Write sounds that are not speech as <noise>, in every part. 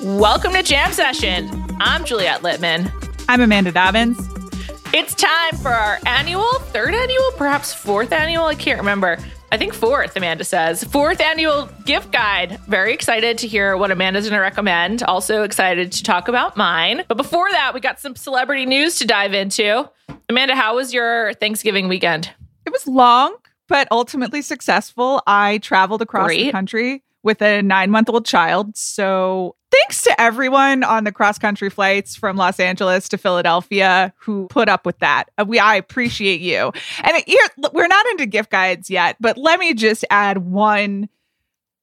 Welcome to Jam Session. I'm Juliet Littman. I'm Amanda Dobbins. It's time for our annual, third annual, perhaps fourth annual. I can't remember. I think fourth, Amanda says. Fourth annual gift guide. Very excited to hear what Amanda's going to recommend. Also excited to talk about mine. But before that, we got some celebrity news to dive into. Amanda, how was your Thanksgiving weekend? It was long, but ultimately successful. I traveled across Great. the country with a nine month old child. So thanks to everyone on the cross country flights from Los Angeles to Philadelphia who put up with that. Uh, We I appreciate you. And here we're not into gift guides yet, but let me just add one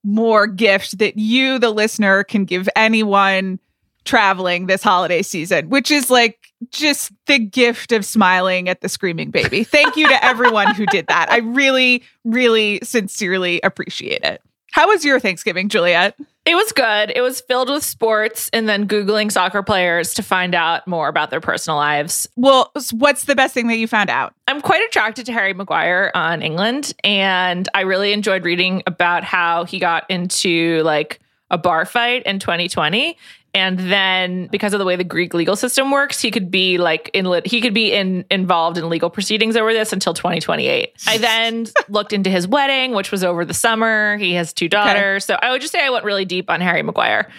more gift that you, the listener, can give anyone traveling this holiday season, which is like just the gift of smiling at the screaming baby. Thank you to everyone who did that. I really, really sincerely appreciate it. How was your Thanksgiving, Juliet? It was good. It was filled with sports and then Googling soccer players to find out more about their personal lives. Well, what's the best thing that you found out? I'm quite attracted to Harry Maguire on England, and I really enjoyed reading about how he got into like a bar fight in 2020. And then, because of the way the Greek legal system works, he could be like in lit- he could be in involved in legal proceedings over this until 2028. I then looked into his wedding, which was over the summer. He has two daughters, so I would just say I went really deep on Harry Maguire,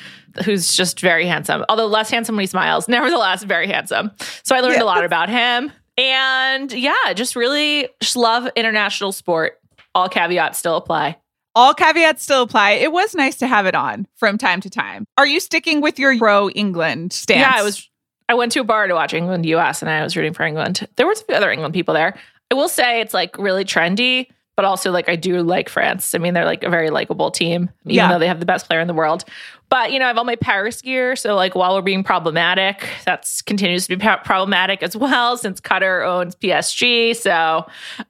who's just very handsome, although less handsome when he smiles. <laughs> Nevertheless, very handsome. So I learned Yeah, a lot about him. And yeah, just really just love international sport. All caveats still apply. All caveats still apply. It was nice to have it on from time to time. Are you sticking with your pro England stance? Yeah, I was. I went to a bar to watch England US, and I was rooting for England. There were some other England people there. I will say it's like really trendy, but also like I do like France. I mean, they're like a very likable team, even Yeah. though they have the best player in the world. But you know, I have all my Paris gear, so like while we're being problematic, that's continues to be problematic as well since Qatar owns PSG. So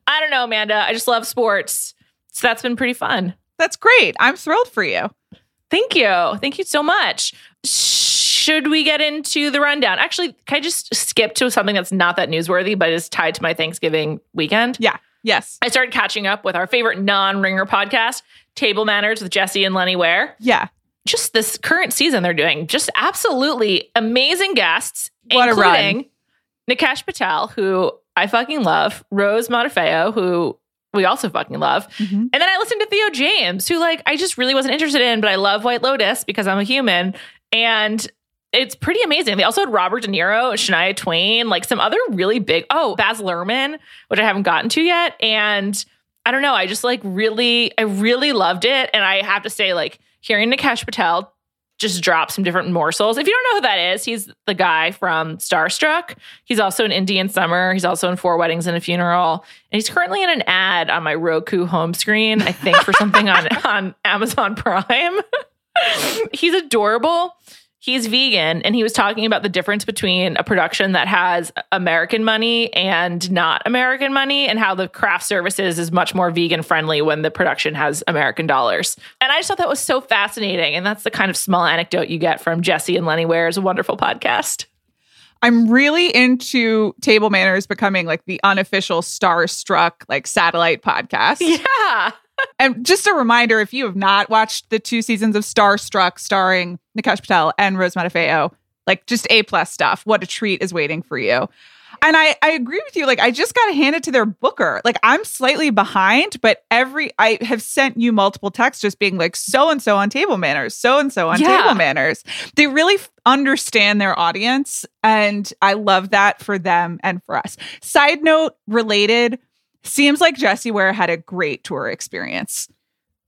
I don't know, Amanda. I just love sports, so that's been pretty fun. That's great. I'm thrilled for you. Thank you. Thank you so much. Should we get into the rundown? Actually, can I just skip to something that's not that newsworthy, but is tied to my Thanksgiving weekend? Yeah. Yes. I started catching up with our favorite non ringer podcast, Table Manners with Jessie and Lenny Ware. Yeah. just this current season they're doing just absolutely amazing guests, What including Nikesh Patel, who I fucking love, Rose Matafeo, who we also fucking love. Mhm. And then I listened to Theo James, who like I just really wasn't interested in, but I love White Lotus because I'm a human. And it's pretty amazing. They also had Robert De Niro, Shania Twain, like some other really big, oh, Baz Luhrmann, which I haven't gotten to yet. And I don't know, I just like really, I really loved it. And I have to say, like, hearing Nikesh Patel just drop some different morsels. If you don't know who that is, he's the guy from Starstruck. He's also in Indian Summer. He's also in Four Weddings and a Funeral. And he's currently in an ad on my Roku home screen, I think, for something on, <laughs> on Amazon Prime. <laughs> he's adorable. He's vegan, and he was talking about the difference between a production that has American money and not American money, and how the craft services is much more vegan friendly when the production has American dollars. And I just thought that was so fascinating. And that's the kind of small anecdote you get from Jessie and Lenny Ware's wonderful podcast. I'm really into Table Manners becoming like the unofficial starstruck like satellite podcast. Yeah. And just a reminder if you have not watched the two seasons of Starstruck starring Nikesh Patel and Rose Matafeo, like just A plus stuff. What a treat is waiting for you. And I, I agree with you. Like, I just got to hand it to their booker. Like, I'm slightly behind, but every, I have sent you multiple texts just being like, so and so on table manners, so and so on Yeah. table manners. They really f- understand their audience. And I love that for them and for us. Side note related, seems like Jessie Ware had a great tour experience.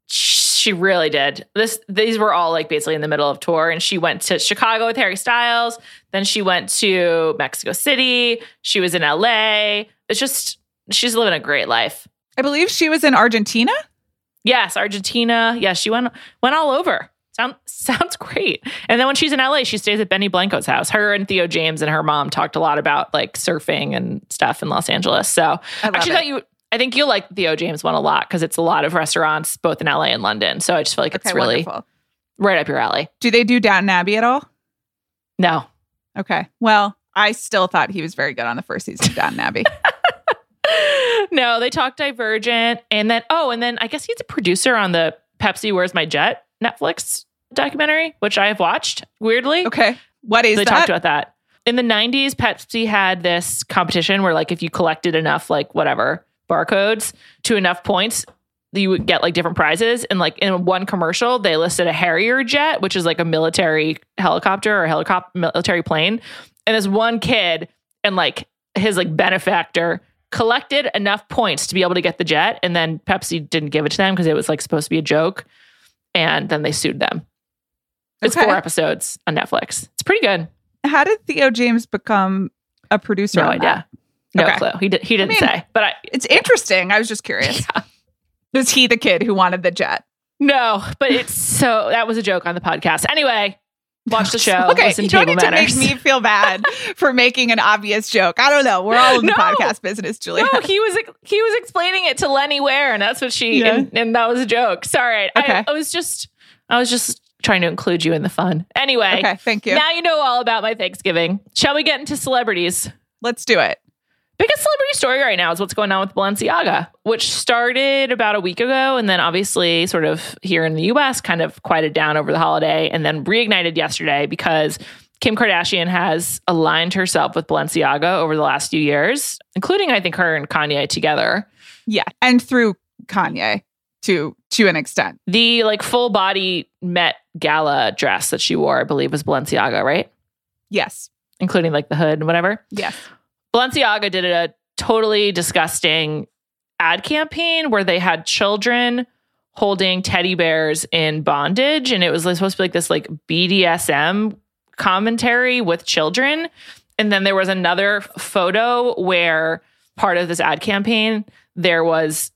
She really did. This these were all like basically in the middle of tour and she went to Chicago with Harry Styles, then she went to Mexico City, she was in LA. It's just she's living a great life. I believe she was in Argentina. Yes, Argentina. Yes, she went went all over. Sound, <laughs> sounds great. And then when she's in LA, she stays at Benny Blanco's house. Her and Theo James and her mom talked a lot about like surfing and stuff in Los Angeles. So I actually it. thought you I think you'll like Theo James one a lot because it's a lot of restaurants both in LA and London. So I just feel like it's really wonderful. right up your alley. Do they do Downton Abbey at all? No. Okay. Well, I still thought he was very good on the first season of Downton Abbey. <laughs> no, they talk Divergent. And then, oh, and then I guess he's a producer on the Pepsi Where's My Jet Netflix documentary, which I have watched weirdly. Okay. What is they that? talked about that. In the 90s, Pepsi had this competition where, like, if you collected enough, like, whatever barcodes to enough points, you would get like different prizes. And like in one commercial, they listed a Harrier jet, which is like a military helicopter or helicopter military plane. And this one kid and like his like benefactor collected enough points to be able to get the jet. And then Pepsi didn't give it to them because it was like supposed to be a joke. And then they sued them. It's Okay. four episodes on Netflix. It's pretty good. How did Theo James become a producer? No idea. No Okay. clue. He did. He didn't mean- say. But I It's interesting. I was just curious. <laughs> Was he the kid who wanted the jet? no. But it's so that was a joke on the podcast. Anyway, watch the <laughs> show. Okay, listen you don't need to make me feel bad <laughs> for making an obvious joke. I don't know. We're all in the No. podcast business, Julia. no, he was he was explaining it to Lenny Ware, and that's what she Yeah. and, and that was a joke. Sorry, Okay. I, I was just I was just trying to include you in the fun. Anyway, Okay, thank you. now you know all about my Thanksgiving. Shall we get into celebrities? Let's do it. Biggest celebrity story right now is what's going on with Balenciaga, which started about a week ago and then obviously sort of here in the US kind of quieted down over the holiday and then reignited yesterday because Kim Kardashian has aligned herself with Balenciaga over the last few years, including I think her and Kanye together. Yeah, and through Kanye to to an extent. The like full body Met gala dress that she wore, I believe was Balenciaga, right? Yes. Including like the hood and whatever. Yes. Balenciaga did a totally disgusting ad campaign where they had children holding teddy bears in bondage and it was supposed to be like this like BDSM commentary with children and then there was another photo where part of this ad campaign there was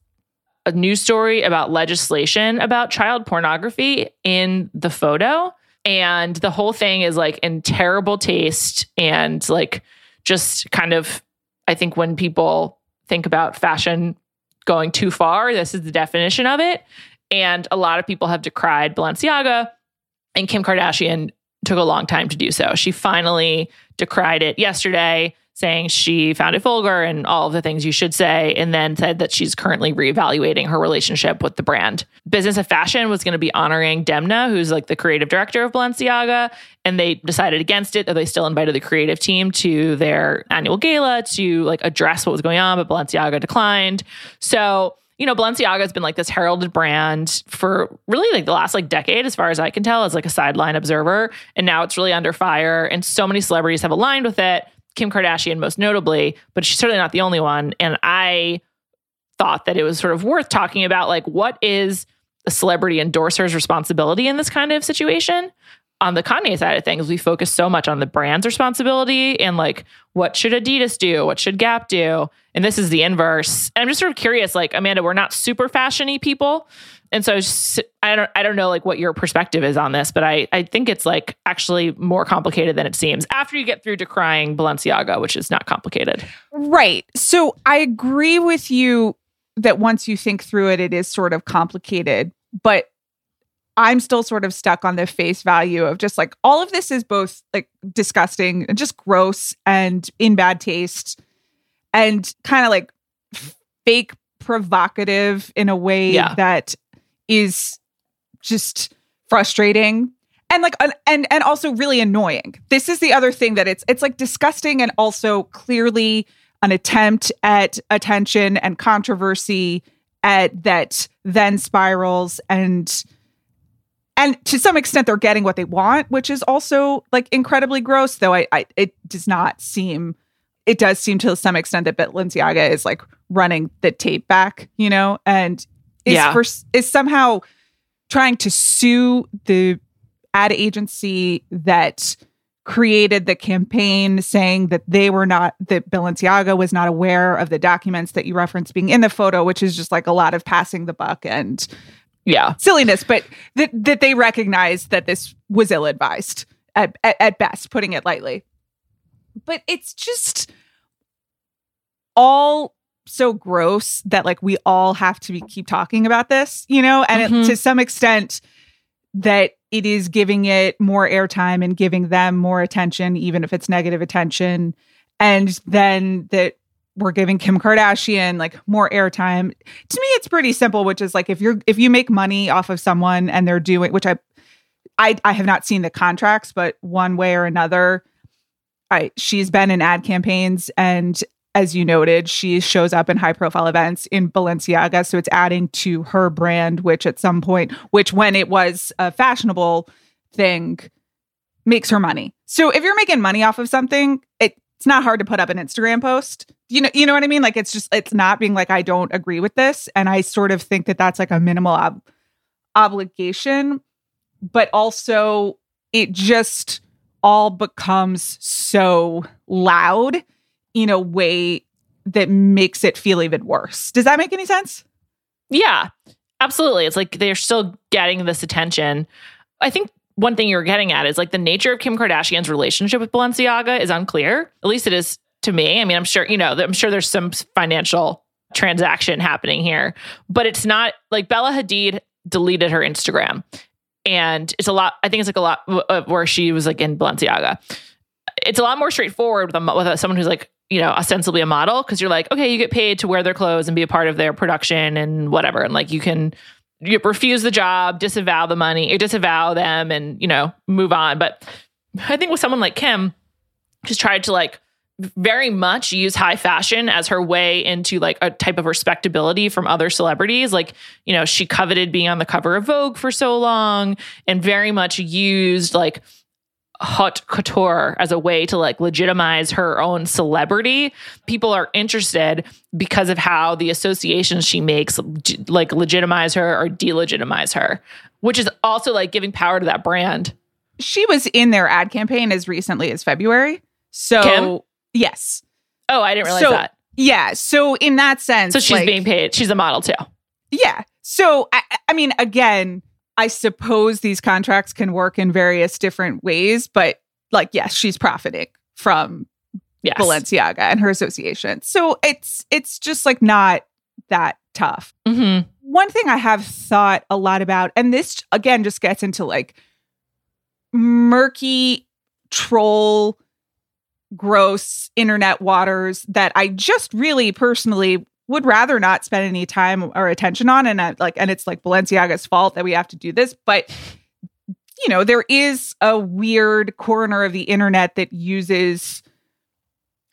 a news story about legislation about child pornography in the photo and the whole thing is like in terrible taste and like just kind of I think when people think about fashion going too far, this is the definition of it. And a lot of people have decried Balenciaga, and Kim Kardashian took a long time to do so. She finally decried it yesterday, saying she found it vulgar and all of the things you should say, and then said that she's currently reevaluating her relationship with the brand. Business of Fashion was going to be honoring Demna, who's like the creative director of Balenciaga, and they decided against it. though They still invited the creative team to their annual gala to like address what was going on, but Balenciaga declined. So you know, Balenciaga has been like this heralded brand for really like the last like decade, as far as I can tell, as like a sideline observer. And now it's really under fire. And so many celebrities have aligned with it. Kim Kardashian, most notably, but she's certainly not the only one. And I thought that it was sort of worth talking about like what is a celebrity endorser's responsibility in this kind of situation on the Kanye side of things, we focus so much on the brand's responsibility and like what should Adidas do, what should Gap do, and this is the inverse. And I'm just sort of curious, like Amanda, we're not super fashiony people, and so I don't I don't know like what your perspective is on this, but I I think it's like actually more complicated than it seems after you get through decrying Balenciaga, which is not complicated. Right. So I agree with you that once you think through it, it is sort of complicated, but I'm still sort of stuck on the face value of just like all of this is both like disgusting and just gross and in bad taste and kind of like fake provocative in a way yeah. that is just frustrating and like and and also really annoying. This is the other thing that it's it's like disgusting and also clearly an attempt at attention and controversy at that then spirals and and to some extent they're getting what they want which is also like incredibly gross though i, I it does not seem it does seem to some extent that balenciaga is like running the tape back you know and is yeah. for, is somehow trying to sue the ad agency that created the campaign saying that they were not that Balenciaga was not aware of the documents that you referenced being in the photo which is just like a lot of passing the buck and yeah silliness but that that they recognize that this was ill advised at, at, at best putting it lightly but it's just all so gross that like we all have to be, keep talking about this you know and mm-hmm. it, to some extent that it is giving it more airtime and giving them more attention even if it's negative attention and then that we're giving Kim Kardashian like more airtime. To me, it's pretty simple, which is like if you're if you make money off of someone and they're doing which I I I have not seen the contracts, but one way or another, I she's been in ad campaigns and as you noted, she shows up in high profile events in Balenciaga. So it's adding to her brand, which at some point, which when it was a fashionable thing, makes her money. So if you're making money off of something, it it's not hard to put up an Instagram post. You know, you know what I mean? Like it's just it's not being like I don't agree with this, and I sort of think that that's like a minimal ob- obligation, but also it just all becomes so loud in a way that makes it feel even worse. Does that make any sense? Yeah, absolutely. It's like they're still getting this attention. I think one thing you're getting at is like the nature of Kim Kardashian's relationship with Balenciaga is unclear. At least it is to me. I mean, I'm sure, you know, I'm sure there's some financial transaction happening here, but it's not like Bella Hadid deleted her Instagram. And it's a lot, I think it's like a lot where she was like in Balenciaga. It's a lot more straightforward with, a, with a, someone who's like, you know, ostensibly a model because you're like, okay, you get paid to wear their clothes and be a part of their production and whatever. And like you can you refuse the job, disavow the money, or disavow them, and you know move on. But I think with someone like Kim, she's tried to like very much use high fashion as her way into like a type of respectability from other celebrities. Like, you know, she coveted being on the cover of Vogue for so long and very much used like haute couture as a way to like legitimize her own celebrity. People are interested because of how the associations she makes like legitimize her or delegitimize her, which is also like giving power to that brand. She was in their ad campaign as recently as February. So, Kim? yes. Oh, I didn't realize so, that. Yeah. So, in that sense, so she's like, being paid. She's a model too. Yeah. So, I, I mean, again, I suppose these contracts can work in various different ways, but like, yes, she's profiting from yes. Balenciaga and her association. So it's it's just like not that tough. Mm-hmm. One thing I have thought a lot about, and this again just gets into like murky troll gross internet waters that I just really personally would rather not spend any time or attention on and I, like and it's like Balenciaga's fault that we have to do this but you know there is a weird corner of the internet that uses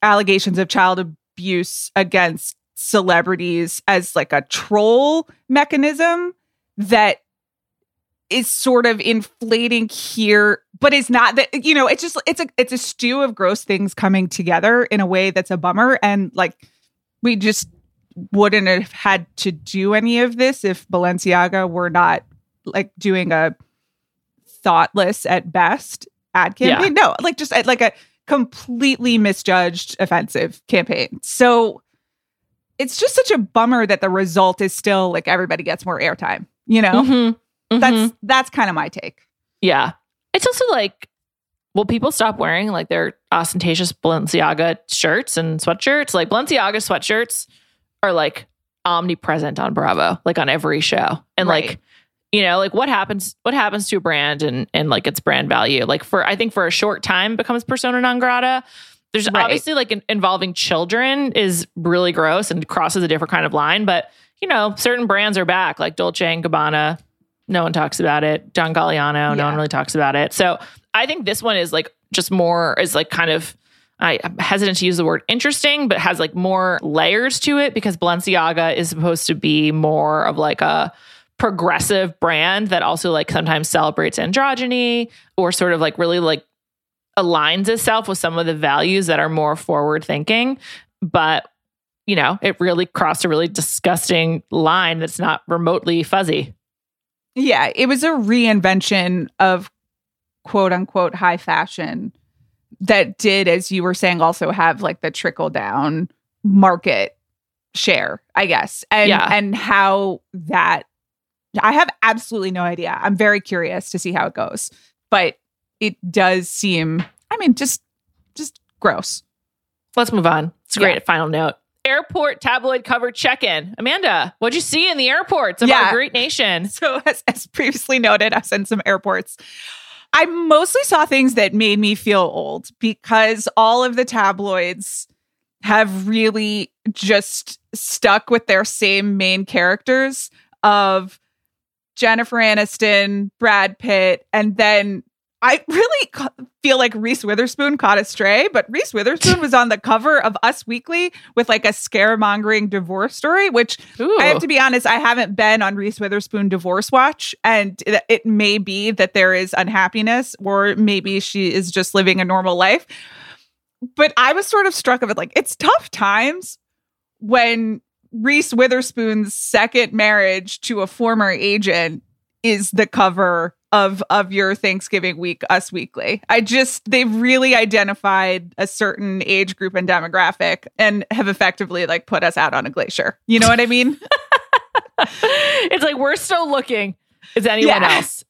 allegations of child abuse against celebrities as like a troll mechanism that is sort of inflating here but is not that you know it's just it's a it's a stew of gross things coming together in a way that's a bummer and like we just wouldn't have had to do any of this if Balenciaga were not like doing a thoughtless at best ad campaign no like just uh, like a completely misjudged offensive campaign so it's just such a bummer that the result is still like everybody gets more airtime you know Mhm. Mhm. that's that's kind of my take Yeah. It's also like, will people stop wearing like their ostentatious Balenciaga shirts and sweatshirts? Like Balenciaga sweatshirts are like omnipresent on Bravo, like on every show. And Right. like, you know, like what happens what happens to a brand and and like its brand value? Like for I think for a short time becomes persona non grata. There's Right. obviously like in, involving children is really gross and crosses a different kind of line, but you know, certain brands are back, like Dolce and Gabbana. No one talks about it. John Galliano, no one really talks about it. So I think this one is like just more is like kind of I, I'm hesitant to use the word interesting, but has like more layers to it because Balenciaga is supposed to be more of like a progressive brand that also like sometimes celebrates androgyny or sort of like really like aligns itself with some of the values that are more forward thinking. But you know, it really crossed a really disgusting line that's not remotely fuzzy. Yeah, it was a reinvention of quote unquote high fashion that did, as you were saying, also have like the trickle down market share, I guess. And Yeah. and how that I have absolutely no idea. I'm very curious to see how it goes. But it does seem I mean, just just gross. Let's move on. It's a great Yeah. final note. Airport tabloid cover check in. Amanda, what'd you see in the airports of Yeah. our great nation? <laughs> So, as, as previously noted, I was in some airports. I mostly saw things that made me feel old because all of the tabloids have really just stuck with their same main characters of Jennifer Aniston, Brad Pitt, and then I <laughs> really feel like Reese Witherspoon caught a stray, but Reese Witherspoon <laughs> was on the cover of Us Weekly with like a scaremongering divorce story, which Ooh. I have to be honest, I haven't been on Reese Witherspoon divorce watch, and it, it may be that there is unhappiness, or maybe she is just living a normal life. But I was sort of struck of it like it's tough times when Reese Witherspoon's second marriage to a former agent is the cover of of your Thanksgiving week Us Weekly. I just they've really identified a certain age group and demographic and have effectively like put us out on a glacier. You know what I mean? <laughs> it's like we're still looking. Is anyone Yeah. else?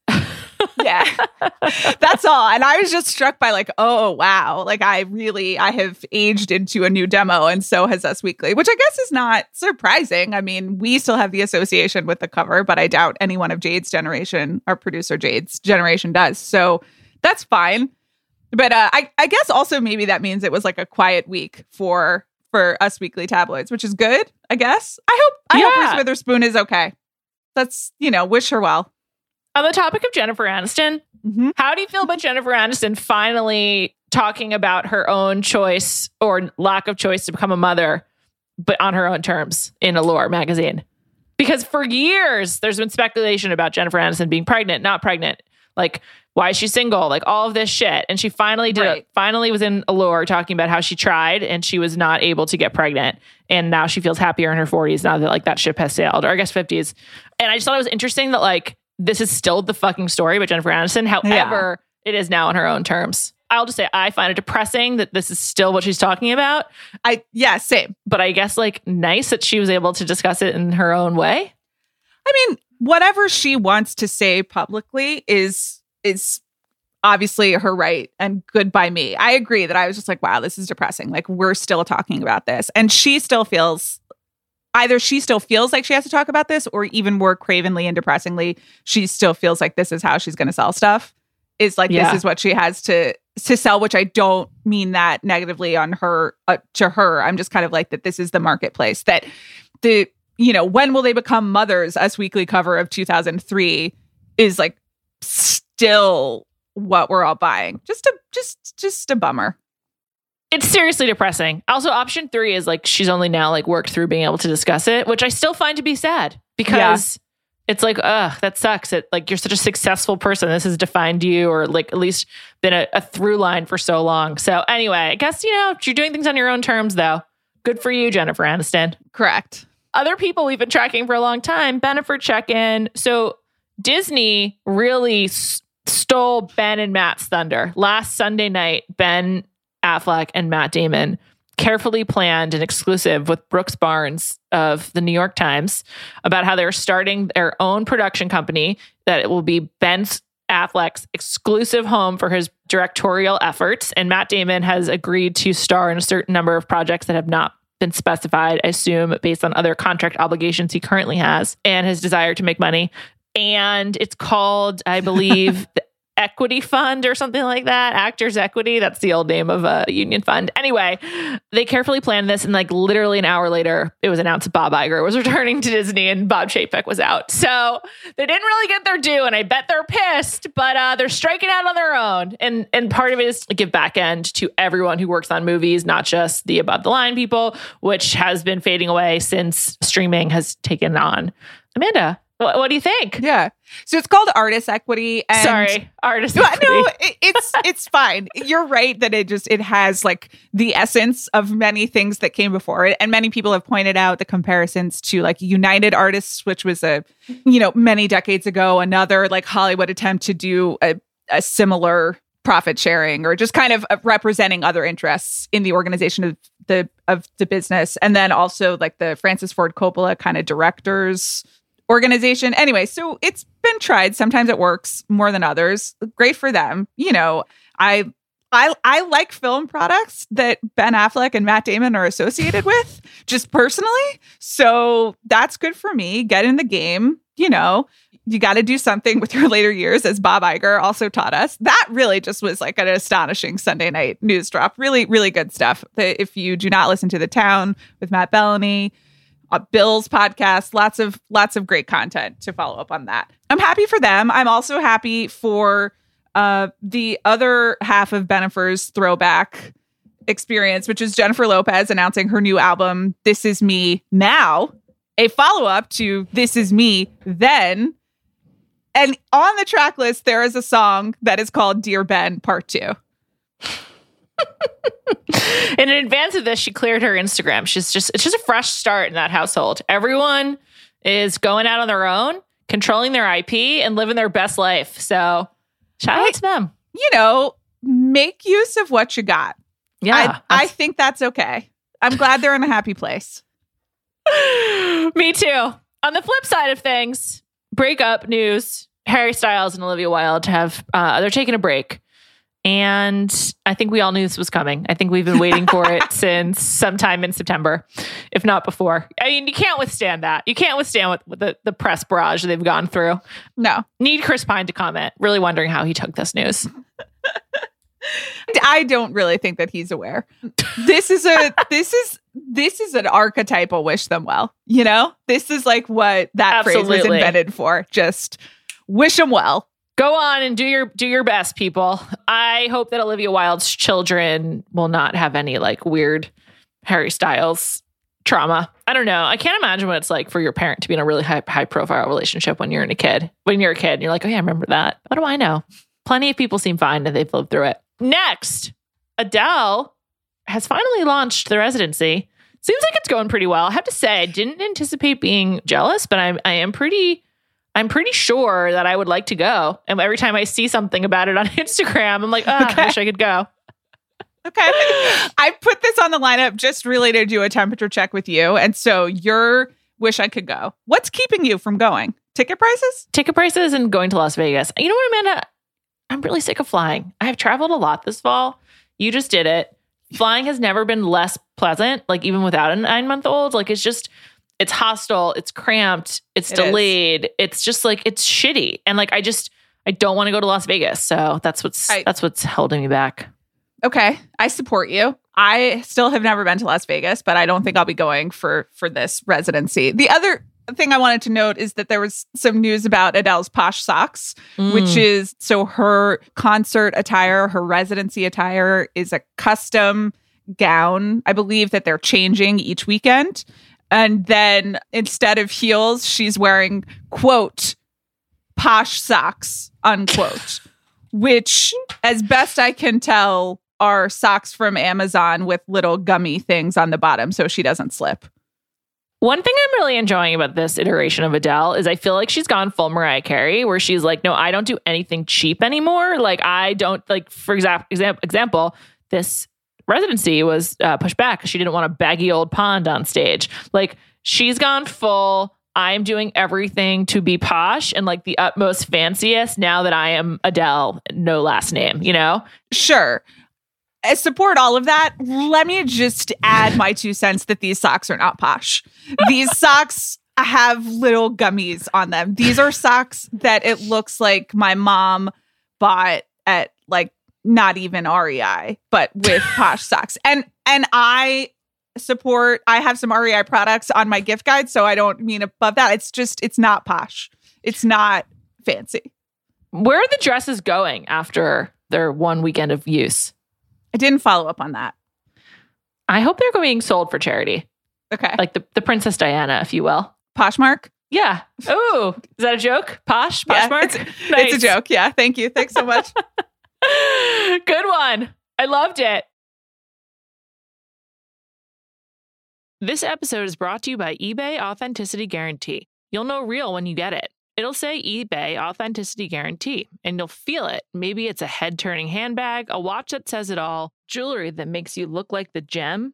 Yeah. That's all. And I was just struck by like, oh wow. Like I really I have aged into a new demo and so has Us Weekly, which I guess is not surprising. I mean, we still have the association with the cover, but I doubt anyone of Jade's generation, our producer Jade's generation does. So that's fine. But uh, I, I guess also maybe that means it was like a quiet week for for Us Weekly tabloids, which is good, I guess. I hope I hope Yeah. Reese Witherspoon is okay. That's you know, wish her well. On the topic of Jennifer Aniston, Mhm. how do you feel about Jennifer Aniston finally talking about her own choice or lack of choice to become a mother, but on her own terms in Allure magazine? Because for years, there's been speculation about Jennifer Aniston being pregnant, not pregnant. Like, why is she single? Like all of this shit. And she finally did Right. it. Finally was in Allure talking about how she tried and she was not able to get pregnant. And now she feels happier in her 40s now that like that ship has sailed, or I guess 50s. And I just thought it was interesting that like this is still the fucking story about Jennifer Aniston. However, it is now on her own terms. I'll just say I find it depressing that this is still what she's talking about. I yeah, same. But I guess like nice that she was able to discuss it in her own way. I mean, whatever she wants to say publicly is is obviously her right and good by me. I agree that I was just like, wow, this is depressing. Like we're still talking about this. And she still feels either she still feels like she has to talk about this or even more cravenly and depressingly, she still feels like this is how she's going to sell stuff. Is like Yeah. this is what she has to to sell, which I don't mean that negatively on her uh, to her. I'm just kind of like that. This is the marketplace that the you know when will they become mothers? Us Weekly cover of 2003 is like still what we're all buying. Just a just just a bummer. It's seriously depressing. Also, option three is like she's only now like worked through being able to discuss it, which I still find to be sad because yeah. it's like, ugh, that sucks. It like you're such a successful person. This has defined you, or like at least been a, a through line for so long. So anyway, I guess you know you're doing things on your own terms, though. Good for you, Jennifer Aniston. Correct. Other people we've been tracking for a long time, Bennifer check in. So Disney really s- stole Ben and Matt's thunder. Last Sunday night, Ben Affleck and Matt Damon carefully planned an exclusive with Brooks Barnes of the New York Times about how they're starting their own production company that it will be Ben Affleck's exclusive home for his directorial efforts. And Matt Damon has agreed to star in a certain number of projects that have not been specified, I assume, based on other contract obligations he currently has and his desire to make money. And it's called, I <laughs> believe, equity fund or something like that. Actors Equity. That's the old name of a union fund. Anyway, they carefully planned this, and like literally an hour later, it was announced Bob Iger was <laughs> returning to Disney and Bob Chapek was out. So they didn't really get their due, and I bet they're pissed, but uh, they're striking out on their own. And and part of it is to give back end to everyone who works on movies, not just the above the line people, which has been fading away since streaming has taken on. Amanda, what, what, do you think? Yeah. So it's called artist equity. And Sorry, artist equity. No, it, it's it's fine. You're right that it just it has like the essence of many things that came before it, and many people have pointed out the comparisons to like United Artists, which was a you know many decades ago, another like Hollywood attempt to do a, a similar profit sharing or just kind of uh, representing other interests in the organization of the of the business, and then also like the Francis Ford Coppola kind of directors organization. Anyway, so it's been tried. Sometimes it works more than others. Great for them. You know, I I I like film products that Ben Affleck and Matt Damon are associated with, just personally. So that's good for me. Get in the game. You know, you got to do something with your later years, as Bob Iger also taught us. That really just was like an astonishing Sunday night news drop. Really, really good stuff. If you do not listen to The Town with Matt Belloni, uh, Bill's podcast, lots of lots of great content to follow up on that. I'm happy for them. I'm also happy for uh, the other half of Bennifer's throwback experience, which is Jennifer Lopez announcing her new album, This Is Me Now, a follow up to This Is Me Then. And on the track list, there is a song that is called Dear Ben Part Two. In advance of this, she cleared her Instagram. She's just it's just a fresh start in that household. Everyone is going out on their own, controlling their IP, and living their best life. So shout out to them. You know, make use of what you got. Yeah. I, I think that's okay. I'm glad they're in a happy place. <laughs> Me too. On the flip side of things, breakup news. Harry Styles and Olivia Wilde have uh, they're taking a break. And I think we all knew this was coming. I think we've been waiting for it <laughs> since sometime in September, if not before. I mean, you can't withstand that. You can't withstand what, what the, the press barrage they've gone through. No. Need Chris Pine to comment. Really wondering how he took this news. I don't really think that he's aware. This is a this is this is an archetypal wish them well. You know, this is like what that Absolutely. phrase was invented for. Just wish them well go on and do your do your best people. I hope that olivia wilde's children will not have any like weird harry styles trauma. I don't know. I can't imagine what it's like for your parent to be in a really high high profile relationship when you're in a kid when you're a kid and you're like oh yeah i remember that. What do i know? Plenty of people seem fine and they've lived through it. Next adele has finally launched the residency. Seems like it's going pretty well. I have to say i didn't anticipate being jealous but i'm i am pretty I'm pretty sure that I would like to go. And every time I see something about it on <laughs> Instagram, I'm like, oh, okay. I wish I could go. Okay. I put this on the lineup just really to do a temperature check with you. And so your wish I could go. What's keeping you from going? Ticket prices? Ticket prices and going to Las Vegas. You know what, Amanda? I'm really sick of flying. I have traveled a lot this fall. You just did it. Flying has never been less pleasant, like even without a nine month old. Like it's just, it's hostile, it's cramped, it's it delayed. Is. It's just like it's shitty. And like I just I don't want to go to Las Vegas, so that's what's I- that's what's holding me back. Okay, I support you. I still have never been to Las Vegas, but I don't think I'll be going for for this residency. The other thing I wanted to note is that there was some news about Adele's posh socks, which Mm. is so her concert attire, her residency attire is a custom gown. I believe that they're changing each weekend. And then instead of heels, she's wearing quote posh socks, unquote, <laughs> which, as best I can tell, are socks from Amazon with little gummy things on the bottom so she doesn't slip. One thing I'm really enjoying about this iteration of Adele is I feel like she's gone full Mariah Carey, where she's like, no, I don't do anything cheap anymore. Like I don't like, for example, example, example, this residency was uh, pushed back. She didn't want a baggy old pond on stage. Like she's gone full. I'm doing everything to be posh and like the utmost fanciest now that I am Adele, no last name, you know? Sure. I support all of that. Let me just add my two cents that these socks are not posh. These <laughs> socks have little gummies on them. These are socks that it looks like my mom bought at like not even REI, but with <laughs> posh socks. And and I support I have some REI products on my gift guide, so I don't mean above that. It's just it's not posh. It's not fancy. Where are the dresses going after their one weekend of use? I didn't follow up on that. I hope they're being sold for charity. Okay. like the, the Princess Diana, if you will. Poshmark? Yeah. Oh, is that a joke? Posh? Yeah, Poshmark? it's, It's a joke. Yeah. Thank you. Thanks so much. <laughs> <laughs> Good one. I loved it. This episode is brought to you by eBay Authenticity Guarantee. You'll know real when you get it. It'll say eBay Authenticity Guarantee, and you'll feel it. Maybe it's a head turning handbag, a watch that says it all, jewelry that makes you look like the gem.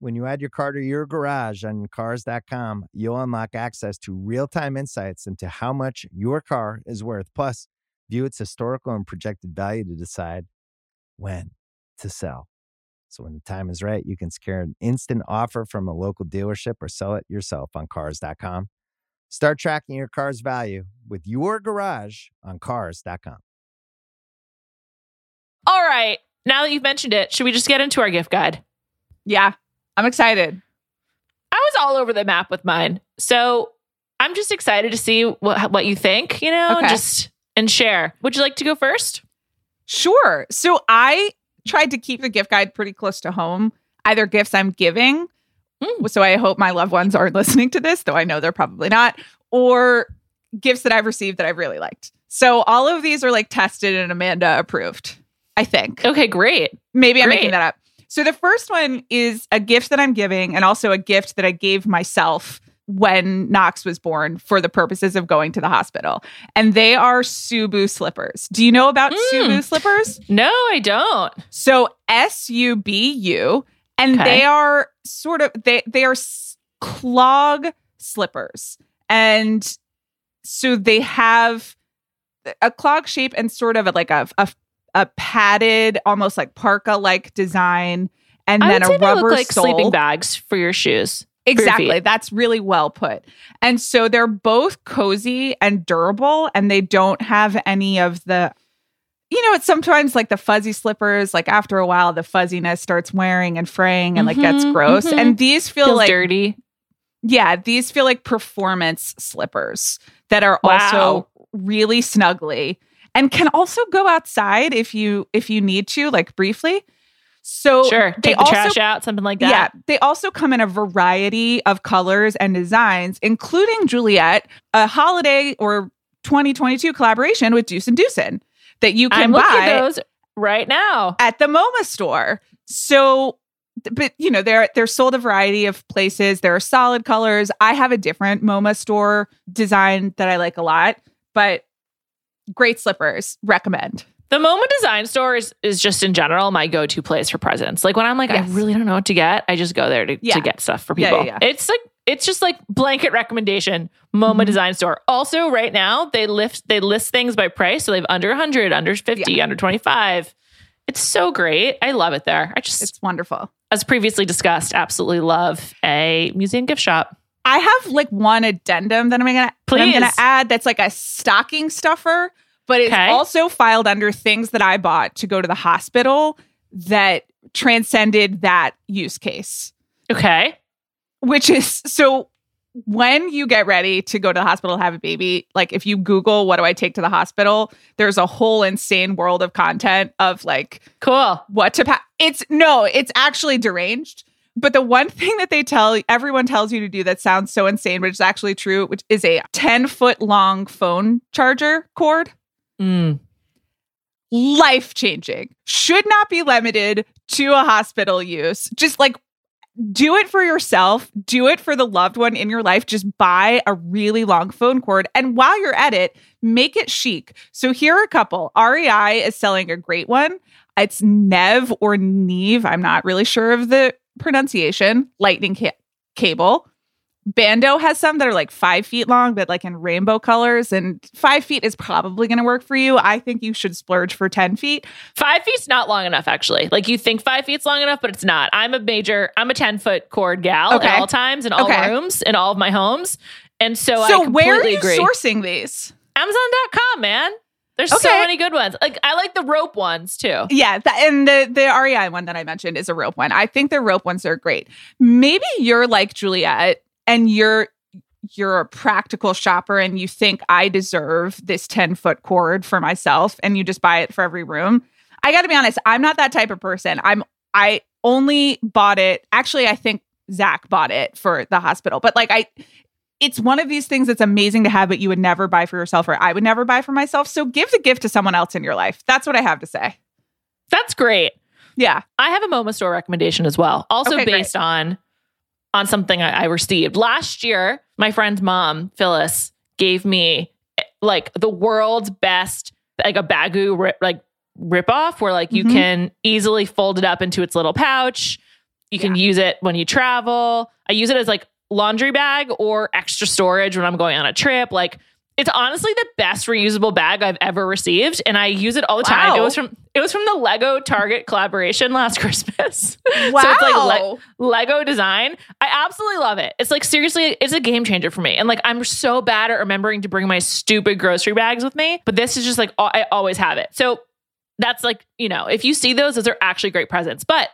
When you add your car to your garage on Cars.com, you'll unlock access to real time insights into how much your car is worth. Plus, view its historical and projected value to decide when to sell. So when the time is right, you can secure an instant offer from a local dealership or sell it yourself on Cars.com. Start tracking your car's value with your garage on Cars.com. All right. Now that you've mentioned it, should we just get into our gift guide? Yeah. I'm excited. I was all over the map with mine. So I'm just excited to see what, what you think, you know, Okay. just and share. Would you like to go first? Sure. So I tried to keep the gift guide pretty close to home, either gifts I'm giving. Mm. So I hope my loved ones aren't <laughs> listening to this, though I know they're probably not, or gifts that I've received that I've really liked. So all of these are like tested and Amanda approved, I think. Okay, great. Maybe I'm Great. making that up. So the first one is a gift that I'm giving and also a gift that I gave myself when Knox was born for the purposes of going to the hospital. And they are Subu slippers. Do you know about Mm. Subu slippers? No, I don't. So S U B U and Okay. they are sort of they they are clog slippers. And so they have a clog shape and sort of a, like a, a a padded almost like parka like design and I then a they rubber look like sole. sleeping bags for your shoes. Exactly. feet. That's really well put. And so they're both cozy and durable, and they don't have any of the, you know, it's sometimes like the fuzzy slippers, like after a while, the fuzziness starts wearing and fraying and like gets Mhm, gross. mhm. And these feel Feels like, dirty. yeah, these feel like performance slippers that are Wow. also really snuggly and can also go outside if you if you need to, like briefly. So Sure. they Take the also trash out, something like that. yeah, they also come in a variety of colors and designs, including Juliet, a holiday or 2022 collaboration with Deuce and Deucin that you can I'm buy at those right now. at the MoMA store. So, but you know, they're they're sold a variety of places. There are solid colors. I have a different MoMA store design that I like a lot, but great slippers. Recommend. The MoMA Design Store is, is just in general my go to place for presents. Like when I'm like, Yes. I really don't know what to get, I just go there to, Yeah. to get stuff for people. yeah, yeah. It's like it's just like blanket recommendation. MoMA Mhm. Design Store. Also, right now they lift they list things by price, so they've under 100, under 50, under 25. It's so great. I love it there. I just, It's wonderful. as previously discussed, absolutely love a museum gift shop. I have like one addendum that I'm gonna I'm gonna add that's like a stocking stuffer, but it's Okay. also filed under things that I bought to go to the hospital that transcended that use case. Okay. Which is so when you get ready to go to the hospital to have a baby, like if you Google what do I take to the hospital, there's a whole insane world of content of like Cool. what to pack. It's no, it's actually deranged. But the one thing that they tell everyone tells you to do that sounds so insane, but it's actually true, which is a 10 foot long phone charger cord. Mm. Life changing. Should not be limited to a hospital use. Just like do it for yourself, do it for the loved one in your life. Just buy a really long phone cord. And while you're at it, make it chic. So here are a couple. REI is selling a great one. It's Nev or Neve. I'm not really sure of the pronunciation. Lightning ca- cable. Bando has some that are like five feet long, but like in rainbow colors. And five feet is probably going to work for you. I think you should splurge for 10 feet. Five feet's not long enough, actually. Like you think five feet's long enough, but it's not. I'm a major, I'm a 10 foot cord gal Okay. at all times in all Okay. rooms in all of my homes. And so, I so, completely where are you agree. sourcing these? Amazon.com, man. There's so many good ones. Like I like the rope ones too. Yeah, th- and the the REI one that I mentioned is a rope one. I think the rope ones are great. Maybe you're like Juliet and you're you're a practical shopper and you think I deserve this 10 foot cord for myself and you just buy it for every room. I got to be honest, I'm not that type of person. I'm I only bought it. Actually, I think Zach bought it for the hospital, but like I it's one of these things that's amazing to have, but you would never buy for yourself, or I would never buy for myself. So give the gift to someone else in your life. That's what I have to say. That's great. Yeah. I have a MoMA store recommendation as well. Also Okay, great. based on on something I, I received last year. My friend's mom, Phyllis, gave me eh, like the world's best like a Baggu like rip off where like you Mhm. can easily fold it up into its little pouch. You can use it when you travel. I use it as like laundry bag or extra storage when I'm going on a trip. Like it's honestly the best reusable bag I've ever received, and I use it all the time. It was from it was from the Lego Target collaboration last <laughs> Christmas. Wow. So it's like le- Lego design. I absolutely love it. It's like seriously, it's a game changer for me. And like I'm so bad at remembering to bring my stupid grocery bags with me, but this is just like I always have it. So that's like, you know, if you see those, those are actually great presents. But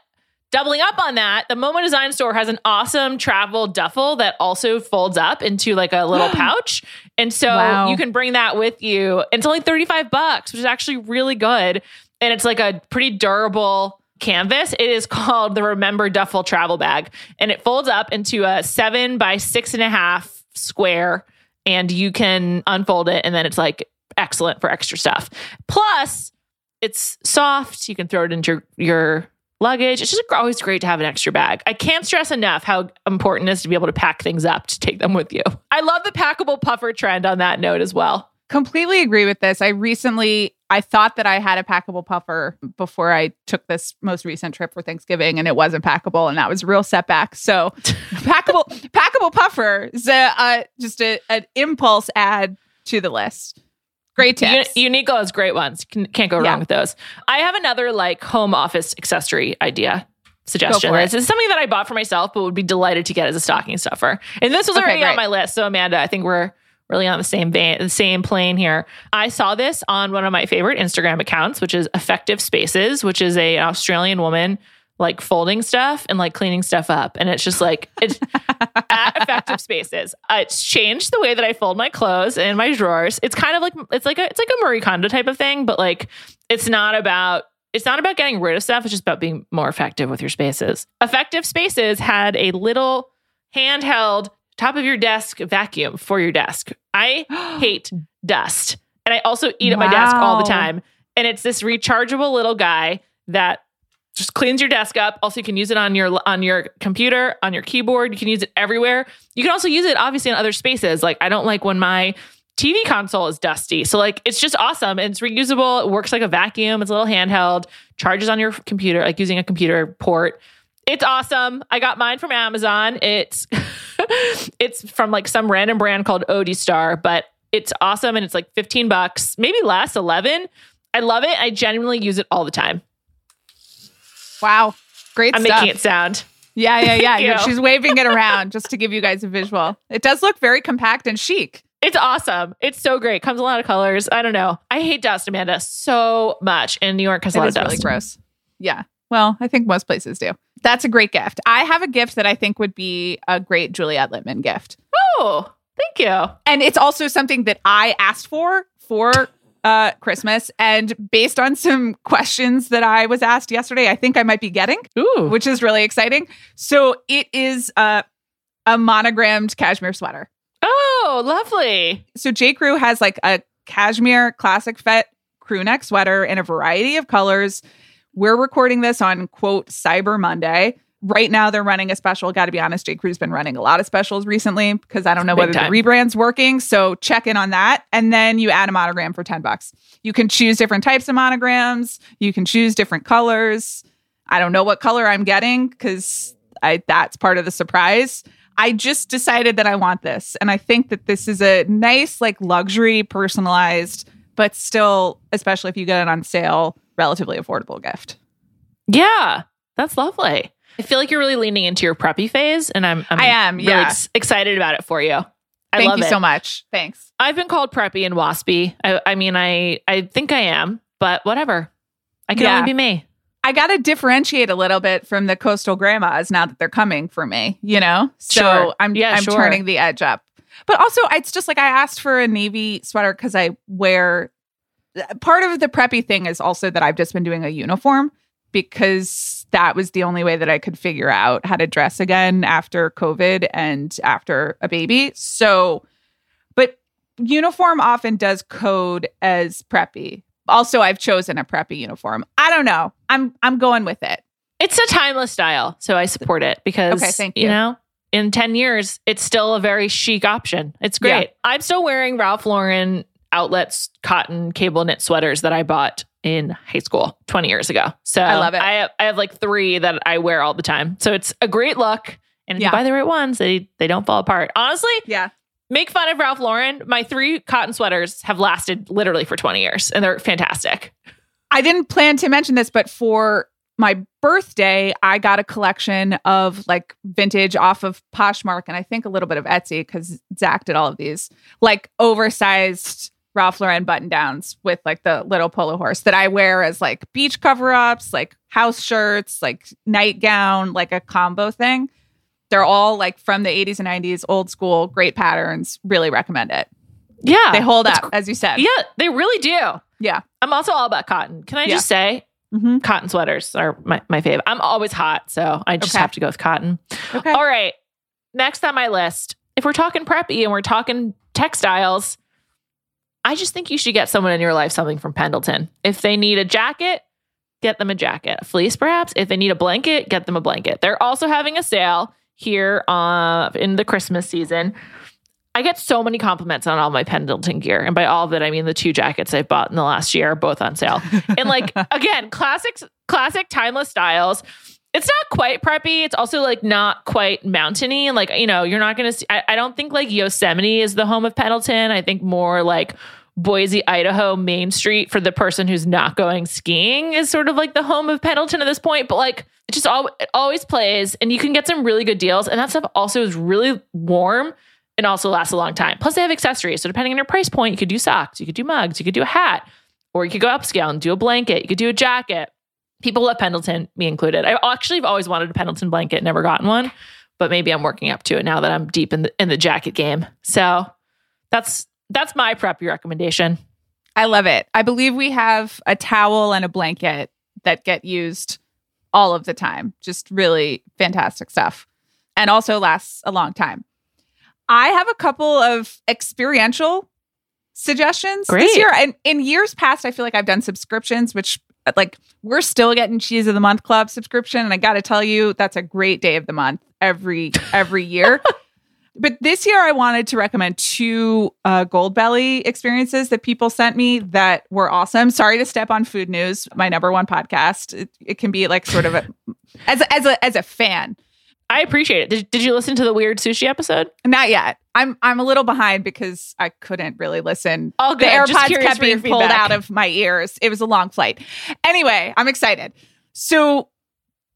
doubling up on that, the MoMA Design Store has an awesome travel duffel that also folds up into like a little <gasps> pouch. And so Wow. you can bring that with you. And It's only 35 bucks, which is actually really good. And it's like a pretty durable canvas. It is <laughs> called the Remember Duffel Travel Bag. And it folds up into a seven by six and a half square. And you can unfold it. And then it's like excellent for extra stuff. Plus, it's soft. You can throw it into your, your luggage. It's just always great to have an extra bag. I can't stress enough how important it is to be able to pack things up to take them with you. I love the packable puffer trend on that note as well. completely agree with this. I recently I thought that I had a packable puffer before I took this most recent trip for Thanksgiving and it wasn't packable and that was a real setback. So <laughs> packable packable puffer is a, uh, just a, an impulse add to the list. Great tips. Uniqlo has great ones. Can, can't go Yeah. wrong with those. I have another like home office accessory idea. suggestion. This is something that I bought for myself, but would be delighted to get as a stocking stuffer. And this was Okay, already on my list. So Amanda, I think we're really on the same vein, the same plane here. I saw this on one of my favorite Instagram accounts, which is Effective Spaces, which is a, an Australian woman like folding stuff and like cleaning stuff up. And it's just like it's <laughs> at Effective Spaces. Uh, it's changed the way that I fold my clothes in my drawers. It's kind of like it's like a it's like a Marie Kondo type of thing, but like it's not about it's not about getting rid of stuff. It's just about being more effective with your spaces. Effective Spaces had a little handheld top of your desk vacuum for your desk. I <gasps> hate dust. And I also eat at my desk all the time. And it's this rechargeable little guy that just cleans your desk up. Also, you can use it on your on your computer, on your keyboard. You can use it everywhere. You can also use it obviously in other spaces. Like I don't like when my TV console is dusty. So like it's just awesome. It's reusable. It works like a vacuum. It's a little handheld. Charges on your computer, like using a computer port. It's awesome. I got mine from Amazon. It's <laughs> it's from like some random brand called Odie Star, but it's awesome and it's like 15 bucks, maybe less, 11. I love it. I genuinely use it all the time. Wow. Great I'm stuff. making it sound. Yeah, yeah, yeah. <laughs> She's waving it around <laughs> just to give you guys a visual. It does look very compact and chic. It's awesome. It's so great. Comes a lot of colors. I don't know. I hate dust, Amanda, so much. And New York has a It lot of dust. really gross. Yeah. Well, I think most places do. That's a great gift. I have a gift that I think would be a great Juliet Litman gift. Oh, thank you. And it's also something that I asked for for uh, Christmas. And based on some questions that I was asked yesterday, I think I might be getting, Ooh. which is really exciting. So it is uh, a monogrammed cashmere sweater. Oh, lovely. so J. Crew has like a cashmere classic fit crew neck sweater in a variety of colors. We're recording this on quote Cyber Monday. Right now, they're running a special. Got to be honest, J. Crew's been running a lot of specials recently because I don't know Big whether time. the rebrand's working. So check in on that, and then you add a monogram for ten bucks. You can choose different types of monograms. You can choose different colors. I don't know what color I'm getting because I that's part of the surprise. I just decided that I want this. And I think that this is a nice, like luxury, personalized, but still, especially if you get it on sale, relatively affordable gift. Yeah, that's lovely. I feel like you're really leaning into your preppy phase, and I'm, I'm I am, really yeah. ex- excited about it for you. I Thank love you it. so much. Thanks. I've been called preppy and waspy. I, I mean, I I think I am, but whatever. I can Yeah. only be me. I got to differentiate a little bit from the coastal grandmas now that they're coming for me, you know? So Sure. I'm, Yeah, I'm sure. turning the edge up. But also, it's just like I asked for a navy sweater because I wear part of the preppy thing is also that I've just been doing a uniform because that was the only way that I could figure out how to dress again after COVID and after a baby. So, but uniform often does code as preppy. Also, I've chosen a preppy uniform. I don't know. I'm I'm going with it. It's a timeless style, so I support it because Okay, thank you you. know, in 10 years, it's still a very chic option. It's great. Yeah. I'm still wearing Ralph Lauren outlets cotton cable knit sweaters that I bought in high school 20 years ago. So I love it. I have, I have like three that I wear all the time. So it's a great look. And if Yeah. you buy the right ones, they they don't fall apart. Honestly, Yeah. make fun of Ralph Lauren. My three cotton sweaters have lasted literally for 20 years and they're fantastic. I didn't plan to mention this, but for my birthday, I got a collection of like vintage off of Poshmark and I think a little bit of Etsy because Zach did all of these, like oversized Ralph Lauren button downs with like the little polo horse that I wear as like beach cover ups, like house shirts, like nightgown, like a combo thing. They're all like from the 80s and 90s, old school, great patterns. Really recommend it. Yeah. They hold up, as you said. Yeah, they really do. Yeah. I'm also all about cotton. Can I Yeah. just say, Mhm. cotton sweaters are my, my fave. I'm always hot, so I just Okay. have to go with cotton. Okay. All right. Next on my list, if we're talking preppy and we're talking textiles, I just think you should get someone in your life something from Pendleton. If they need a jacket, get them a jacket. A fleece, perhaps. If they need a blanket, get them a blanket. They're also having a sale here uh, in the Christmas season. I get so many compliments on all my Pendleton gear. And by all of it, I mean the two jackets I've bought in the last year are both on sale. and like, <laughs> again, classic, classic timeless styles. It's not quite preppy. It's also like not quite mountainy. Like, you know, you're not going to see, I, I don't think like Yosemite is the home of Pendleton. I think more like Boise, Idaho Main Street for the person who's not going skiing is sort of like the home of Pendleton at this point. But like it just all it always plays and you can get some really good deals. And that stuff also is really warm and also lasts a long time. Plus they have accessories. So depending on your price point, you could do socks, you could do mugs, you could do a hat, or you could go upscale and do a blanket, you could do a jacket. People love Pendleton, me included. I actually have always wanted a Pendleton blanket, never gotten one, but maybe I'm working up to it now that I'm deep in the in the jacket game. So that's that's my preppy recommendation. I love it. I believe we have a towel and a blanket that get used all of the time. Just really fantastic stuff. And also lasts a long time. I have a couple of experiential suggestions Great. this year. And in years past, I feel like I've done subscriptions, which like we're still getting cheese of the month club subscription. And I gotta tell you, that's a great day of the month every every year. <laughs> but this year I wanted to recommend two uh, Goldbelly experiences that people sent me that were awesome. Sorry to step on Food News, my number one podcast. It, it can be like sort of a as a, as a as a fan. I appreciate it. Did, did you listen to the weird sushi episode? Not yet. I'm I'm a little behind because I couldn't really listen. All The good. Just AirPods kept being pulled out of my ears. It was a long flight. Anyway, I'm excited. So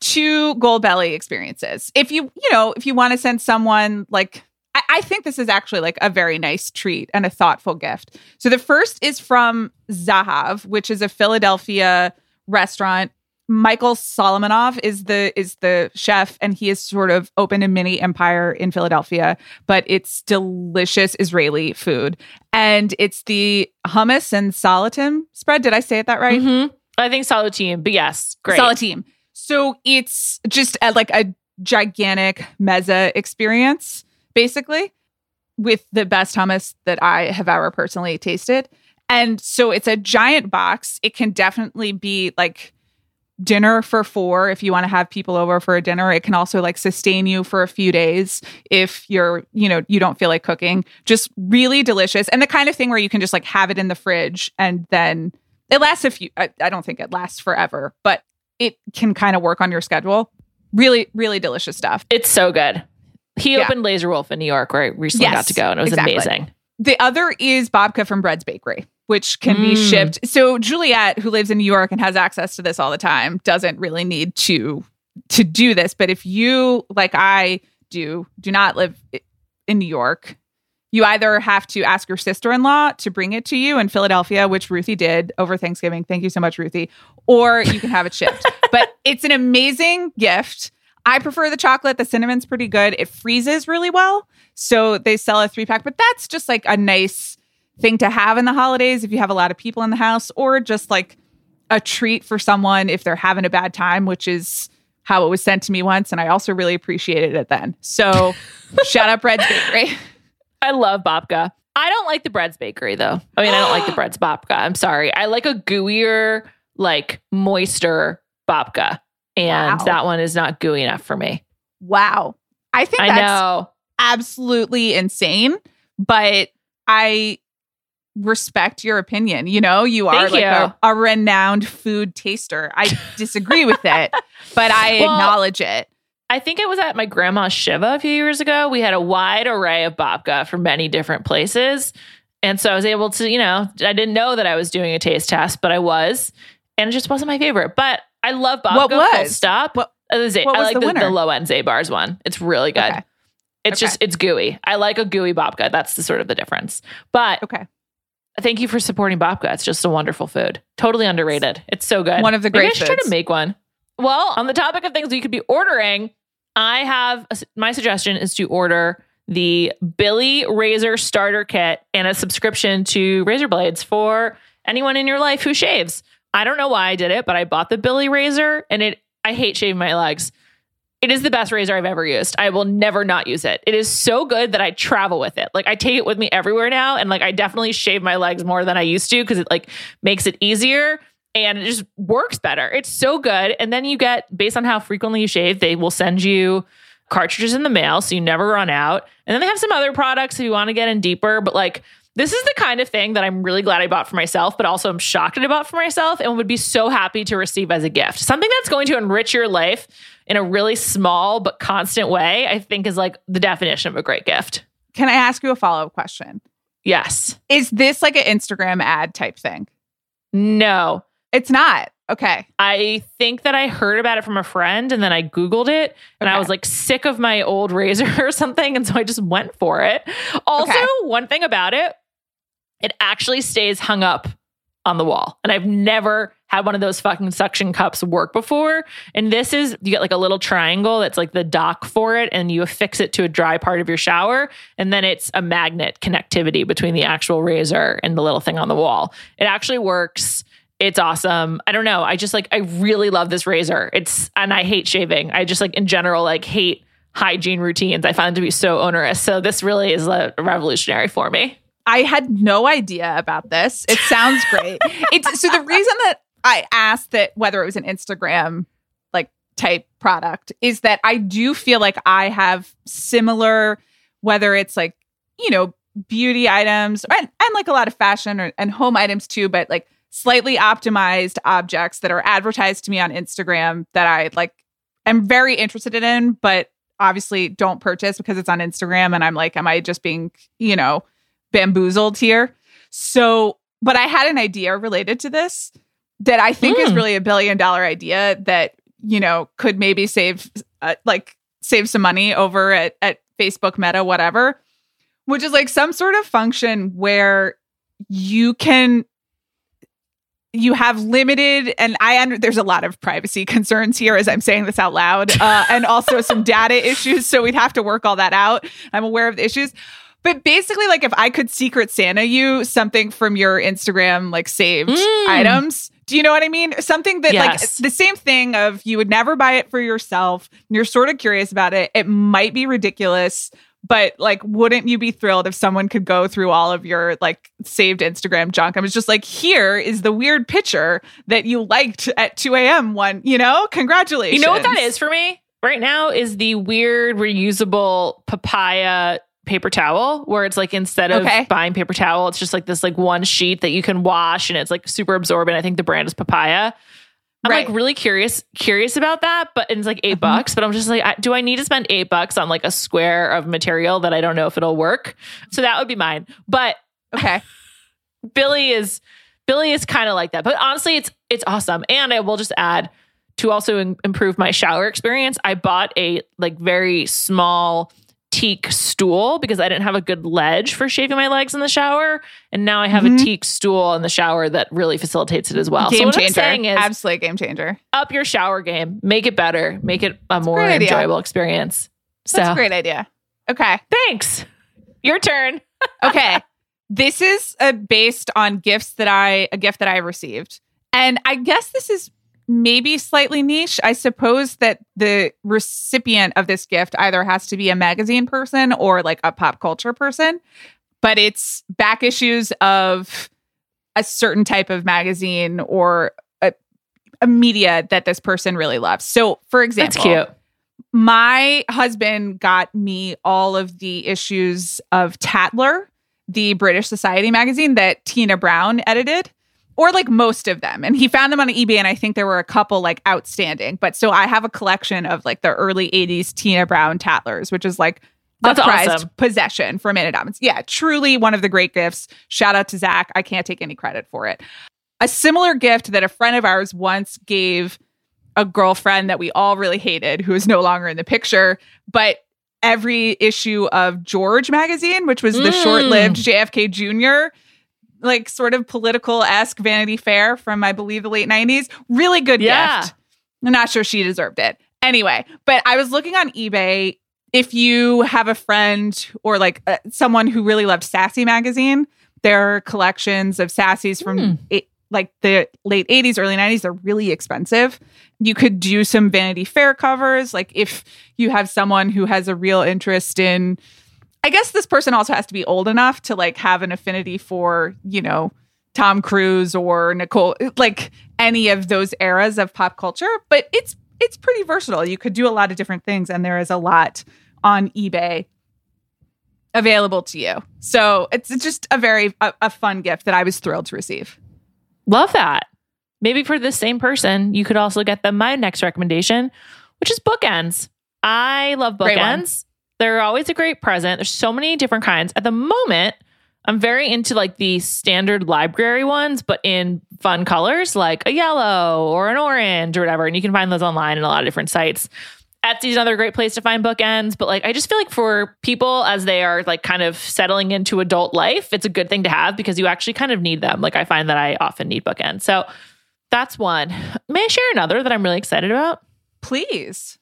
two Goldbelly experiences. If you, you know, if you want to send someone like I, I think this is actually like a very nice treat and a thoughtful gift. So the first is from Zahav, which is a Philadelphia restaurant. Michael Solomonov is the is the chef, and he has sort of opened a mini empire in Philadelphia. But it's delicious Israeli food, and it's the hummus and salatim spread. Did I say it that right? Mhm. I think team, but yes, great. Team. So it's just a, like a gigantic mezza experience, basically, with the best hummus that I have ever personally tasted. And so it's a giant box. It can definitely be like dinner for four if you want to have people over for a dinner. It can also like sustain you for a few days if you're, you know, you don't feel like cooking. Just really delicious. And the kind of thing where you can just like have it in the fridge and then it lasts a few, I, I don't think it lasts forever, but it can kind of work on your schedule. Really, really delicious stuff. It's so good. He Yeah. opened Laser Wolf in New York where I recently Yes, got to go and it was exactly. amazing. The other is Babka from Bread's Bakery, which can be Mm. shipped. So Juliet, who lives in New York and has access to this all the time, doesn't really need to to do this. But if you, like I do, do not live in New York, you either have to ask your sister-in-law to bring it to you in Philadelphia, which Ruthie did over Thanksgiving. Thank you so much, Ruthie. Or you can have it shipped. <laughs> but it's an amazing gift. I prefer the chocolate. The cinnamon's pretty good. It freezes really well. So they sell a three pack, but that's just like a nice thing to have in the holidays if you have a lot of people in the house, or just like a treat for someone if they're having a bad time, which is how it was sent to me once. And I also really appreciated it then. So <laughs> shout out Bread's Bakery. I love babka. I don't like the Bread's Bakery though. I mean, I don't like the Bread's babka. I'm sorry. I like a gooier, like moister babka. And Wow. that one is not gooey enough for me. Wow. I think I that's know. absolutely insane, but I respect your opinion. You know, you are Thank like you. A, a renowned food taster. I disagree with it, <laughs> but I Well, acknowledge it. I think it was at my grandma's Shiva a few years ago. We had a wide array of babka from many different places. And so I was able to, you know, I didn't know that I was doing a taste test, but I was. And it just wasn't my favorite. But I love babka. What Full was? stop. What- Uh, Z- what I like the the, the low end Zabar's one. It's really good. Okay. It's Okay. just it's gooey. I like a gooey babka. That's the sort of the difference. But Okay. Thank you for supporting babka. It's just a wonderful food. Totally underrated. It's so good. One of the Maybe great I should try to make one. Well, on the topic of things you could be ordering, I have a my suggestion is to order the Billie Razor starter kit and a subscription to razor blades for anyone in your life who shaves. I don't know why I did it, but I bought the Billie razor and it I hate shaving my legs. It is the best razor I've ever used. I will never not use it. It is so good that I travel with it. Like I take it with me everywhere now and like I definitely shave my legs more than I used to because it like makes it easier and it just works better. It's so good. And then you get based on how frequently you shave, they will send you cartridges in the mail so you never run out. And then they have some other products if you want to get in deeper, but like this is the kind of thing that I'm really glad I bought for myself, but also I'm shocked I bought for myself and would be so happy to receive as a gift. Something that's going to enrich your life in a really small but constant way, I think is like the definition of a great gift. Can I ask you a follow up question? Yes. Is this like an Instagram ad type thing? No. It's not. Okay. I think that I heard about it from a friend and then I Googled it and I was like sick of my old razor <laughs> or something. And so I just went for it. Also, Okay. one thing about it, it actually stays hung up on the wall. And I've never had one of those fucking suction cups work before. And this is, you get like a little triangle that's like the dock for it and you affix it to a dry part of your shower. And then it's a magnet connectivity between the actual razor and the little thing on the wall. It actually works. It's awesome. I don't know. I just like, I really love this razor. It's, and I hate shaving. I just like in general, like hate hygiene routines. I find them to be so onerous. So this really is a revolutionary for me. I had no idea about this. It sounds great. it's so the reason that I asked that whether it was an Instagram like type product is that I do feel like I have similar, whether it's like, you know, beauty items and, and like a lot of fashion or, and home items too, but like slightly optimized objects that are advertised to me on Instagram that I like am very interested in, but obviously don't purchase because it's on Instagram. And I'm like, am I just being, you know, bamboozled here? So, but I had an idea related to this that I think is Hmm. really a billion dollar idea that, you know, could maybe save, uh, like, save some money over at, at Facebook, Meta, whatever, which is like some sort of function where you can you have limited and i under there's a lot of privacy <laughs> concerns here as i'm saying this out loud uh, and also some <laughs> data issues so we'd have to work all that out i'm aware of the issues but basically like if i could secret santa you something from your instagram like saved Mm. items do you know what i mean? Something that like the same thing of you would never buy it for yourself and you're sort of curious about it. It might be ridiculous but like wouldn't you be thrilled if someone could go through all of your like saved instagram junk? I was just like here is the weird picture that you liked at 2 a.m one you know? Congratulations. You know what that is for me? Right now is the weird reusable papaya paper towel where it's like instead of Okay. buying paper towel it's just like this like one sheet that you can wash and it's like super absorbent. I think the brand is papaya. I'm Right. like really curious curious about that, but it's like 8 Mhm. bucks, but I'm just like I, do I need to spend 8 bucks on like a square of material that I don't know if it'll work? So that would be mine. But okay <laughs> Billie is Billie is kind of like that. But honestly, it's it's awesome. And I will just add to also im- improve my shower experience, I bought a like very small teak stool because I didn't have a good ledge for shaving my legs in the shower, and now I have Mhm. a teak stool in the shower that really facilitates it as well. so game I'm changer saying is absolute game changer up your shower game, make it better, make it a more great idea. enjoyable experience. that's so a great idea okay thanks. Your turn. <laughs> okay this is uh, based on gifts that i a gift that i received and i guess this is maybe slightly niche. I suppose that the recipient of this gift either has to be a magazine person or like a pop culture person but it's back issues of a certain type of magazine or a, a media that this person really loves. So for example That's cute. my husband got me all of the issues of Tatler, the British Society magazine that Tina Brown edited, or like most of them. And he found them on eBay, and I think there were a couple like outstanding. But so I have a collection of like the early 80s Tina Brown Tatlers, which is like That's a prized awesome. possession for Minute Dominance. Yeah, truly one of the great gifts. Shout out to Zach. I can't take any credit for it. A similar gift that a friend of ours once gave a girlfriend that we all really hated, who is no longer in the picture, but every issue of George magazine, which was the Mm. short-lived JFK Jr. like sort of political esque Vanity Fair from I believe the late '90s. Really good Yeah. gift. I'm not sure she deserved it. Anyway, but I was looking on eBay. If you have a friend or like uh, someone who really loved Sassy magazine, there are collections of Sassies from Hmm. eight, like the late 80s, early 90s. They're really expensive. You could do some Vanity Fair covers. Like if you have someone who has a real interest in, I guess this person also has to be old enough to like have an affinity for, you know, Tom Cruise or Nicole, like any of those eras of pop culture. But it's it's pretty versatile. You could do a lot of different things, and there is a lot on eBay available to you. So it's just a very a, a fun gift that I was thrilled to receive. Love that. Maybe for the same person, you could also get them my next recommendation, which is bookends. I love bookends. They're always a great present. There's so many different kinds. At the moment, I'm very into like the standard library ones, but in fun colors like a yellow or an orange or whatever. And you can find those online in a lot of different sites. Etsy's another great place to find bookends, but like I just feel like for people as they are like kind of settling into adult life, it's a good thing to have because you actually kind of need them. Like I find that I often need bookends. So that's one. May I share another that I'm really excited about? Please.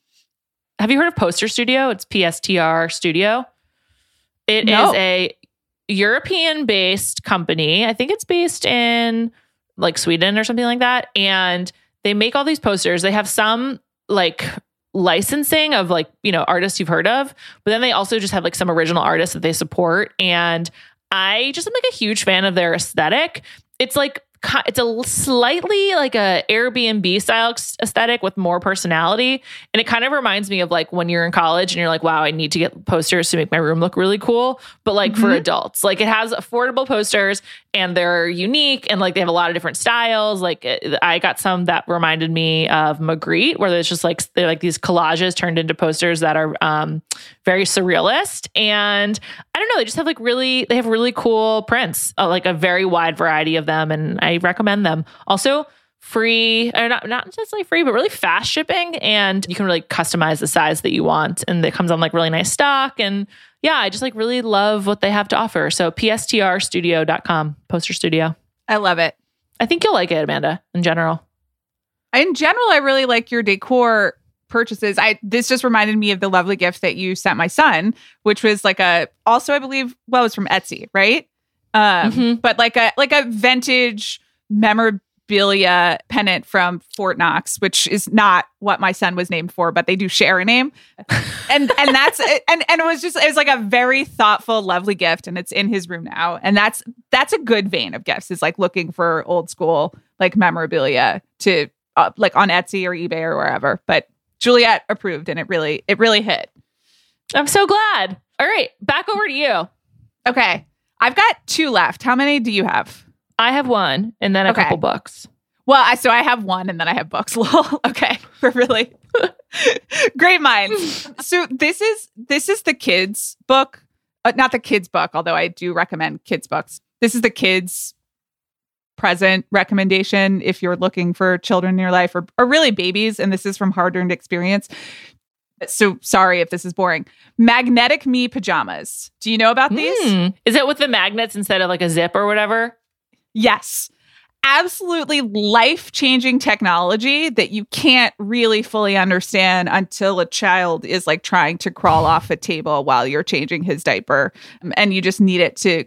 Have you heard of Poster Studio? It's PSTR Studio. It No. is a European based company. I think it's based in like Sweden or something like that. And they make all these posters. They have some like licensing of like, you know, artists you've heard of, but then they also just have like some original artists that they support. And I just am like a huge fan of their aesthetic. It's like it's a slightly like a Airbnb style aesthetic with more personality. And it kind of reminds me of like when you're in college and you're like, wow, I need to get posters to make my room look really cool. But like for Mhm. adults, like it has affordable posters and they're unique and like they have a lot of different styles. Like uh, I got some that reminded me of Magritte, where there's just like they're like these collages turned into posters that are um, very surrealist. And I don't know, they just have like really they have really cool prints, uh, like a very wide variety of them, and I recommend them. Also. Free or not not necessarily free, but really fast shipping, and you can really customize the size that you want, and it comes on like really nice stock. And yeah, I just like really love what they have to offer. So pstrstudio.com, poster studio. I love it. I think you'll like it, Amanda, in general. In general, I really like your decor purchases. I this just reminded me of the lovely gift that you sent my son, which was like a also I believe well it was from Etsy, right? Um, Mhm. but like a like a vintage memorabilia pennant from Fort Knox, which is not what my son was named for, but they do share a name. <laughs> and and that's and and it was just it was like a very thoughtful, lovely gift, and it's in his room now. And that's that's a good vein of gifts. Is like looking for old school like memorabilia to uh, like on Etsy or eBay or wherever. But Juliet approved, and it really it really hit. I'm so glad. All right, back over to you. Okay, I've got two left. How many do you have? I have one and then a Okay. couple books. Well, I so I have one and then I have books. <laughs> Lol. okay. <laughs> We're really <laughs> great minds. So this is this is the kids book. Uh, not the kids book, although I do recommend kids books. This is the kids present recommendation if you're looking for children in your life or, or really babies and this is from hard earned experience. So sorry if this is boring. Magnetic Me pajamas. Do you know about these? Mm. Is it with the magnets instead of like a zip or whatever? Yes. Absolutely life changing technology that you can't really fully understand until a child is like trying to crawl off a table while you're changing his diaper. Um, And you just need it to